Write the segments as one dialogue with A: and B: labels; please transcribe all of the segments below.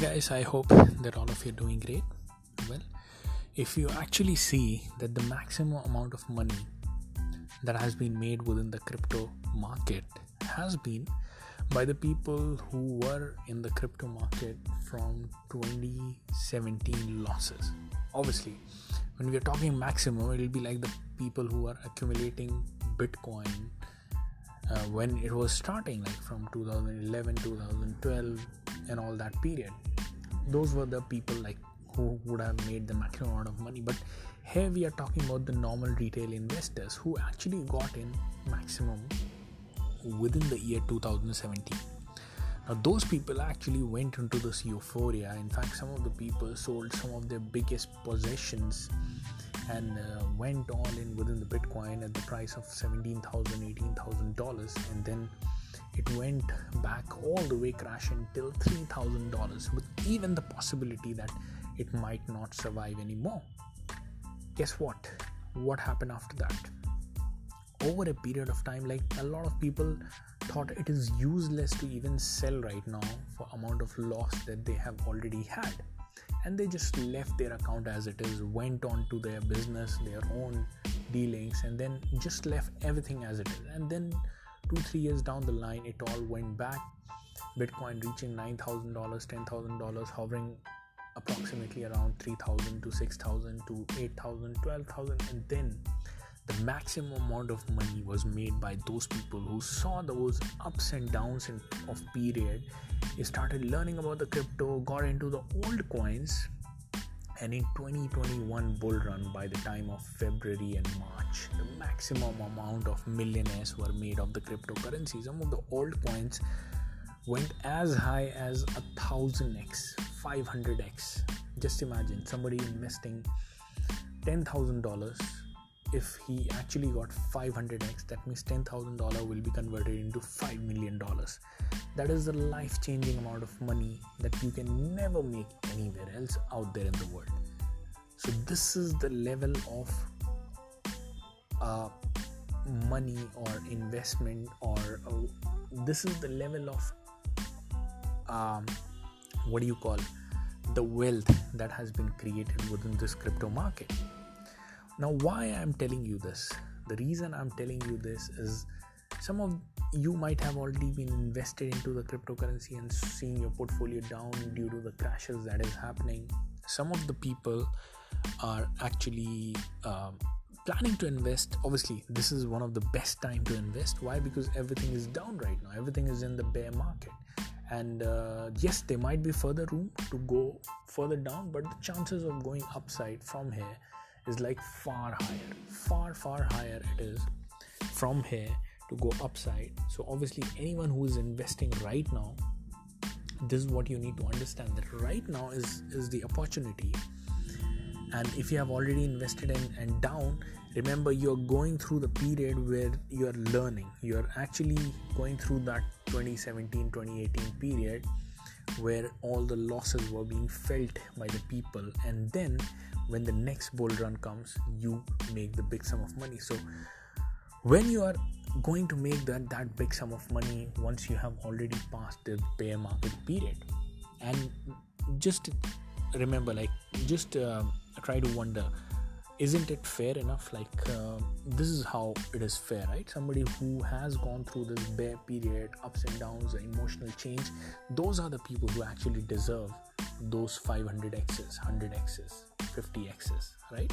A: guys, I hope that all of you are doing great. Well, if you actually see that the maximum amount of money that has been made within the crypto market has been by the people who were in the crypto market from 2017 losses. Obviously, when we are talking maximum, it will be like the people who are accumulating Bitcoin uh, when it was starting, like from 2011, 2012, and all that period those were the people like who would have made the maximum amount of money. But here we are talking about the normal retail investors who actually got in maximum within the year 2017 now those people actually went into this euphoria. In fact some of the people sold some of their biggest possessions and uh, went all in within the bitcoin at the price of 17000 18000 dollars. And then it went back all the way crashing till $3000 with even the possibility that it might not survive anymore. Guess what? What happened after that? Over a period of time like a lot of people thought it is useless to even sell right now for amount of loss that they have already had. And they just left their account as it is went on to their business their own dealings and then just left everything as it is. And then two three years down the line it all went back. Bitcoin reaching $9000 $10000 hovering approximately around 3000 to 6000 to 8000 12000 and then the maximum amount of money was made by those people who saw those ups and downs in, of period. They started learning about the crypto got into the altcoins and in 2021 bull run by the time of february and march the maximum amount of millionaires were made of the cryptocurrency some of the old coins went as high as a thousand x 500x just imagine somebody investing $10000 if he actually got 500x that means $10000 will be converted into $5 million that is the life changing amount of money that you can never make anywhere else out there in the world so this is the level of uh, money or investment or uh, this is the level of um, what do you call the wealth that has been created within this crypto market now, why I'm telling you this? The reason I'm telling you this is some of you might have already been invested into the cryptocurrency and seeing your portfolio down due to the crashes that is happening. Some of the people are actually um, planning to invest. Obviously, this is one of the best time to invest. Why? Because everything is down right now. Everything is in the bear market and uh, yes there might be further room to go further down but the chances of going upside from here is like far higher far far higher it is from here to go upside. So obviously anyone who is investing right now this is what you need to understand that right now is is the opportunity. And if you have already invested in and down remember you're going through the period where you're learning. You're actually going through that 2017 2018 period where all the losses were being felt by the people. And then when the next bull run comes you make the big sum of money. So when you are going to make that that big sum of money once you have already passed the bear market period. And just remember like just uh, try to wonder isn't it fair enough? Like uh, this is how it is fair right? Somebody who has gone through this bear period ups and downs emotional change those are the people who actually deserve those 500x's 100x's 50x's right?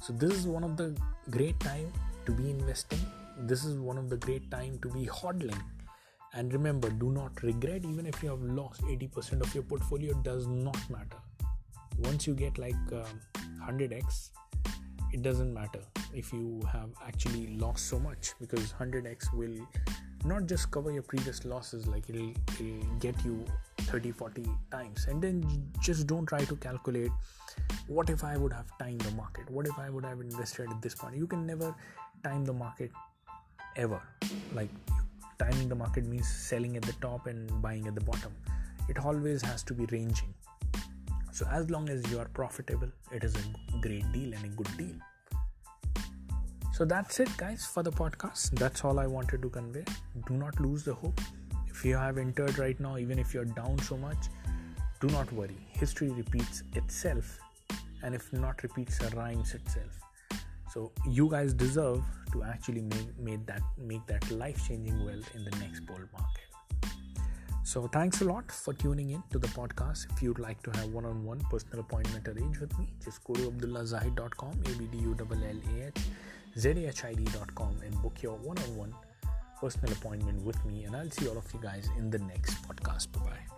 A: So this is one of the great time to be investing this is one of the great time to be hodling. And remember do not regret even if you have lost 80% of your portfolio does not matter. Once you get like uh, 100x it doesn't matter if you have actually lost so much because 100x will not just cover your previous losses like it'll, it'll get you 30 40 times. And then just don't try to calculate what if i would have timed the market? What if i would have invested at this point? You can never time the market ever. Like timing the market means selling at the top and buying at the bottom. It always has to be ranging. So as long as you are profitable it is a great deal and a good deal. So that's it guys for the podcast. That's all i wanted to convey. Do not lose the hope. If you have entered right now even if you're down so much do not worry. History repeats itself, and if not repeats, rhymes itself. So you guys deserve to actually make, make that make that life-changing wealth in the next bull market. So thanks a lot for tuning in to the podcast. If you'd like to have one-on-one personal appointment arranged with me, just go to abdullahzahid.com, A-B-D-U-L-L-A-H, and book your one-on-one personal appointment with me. And I'll see all of you guys in the next podcast. Bye-bye.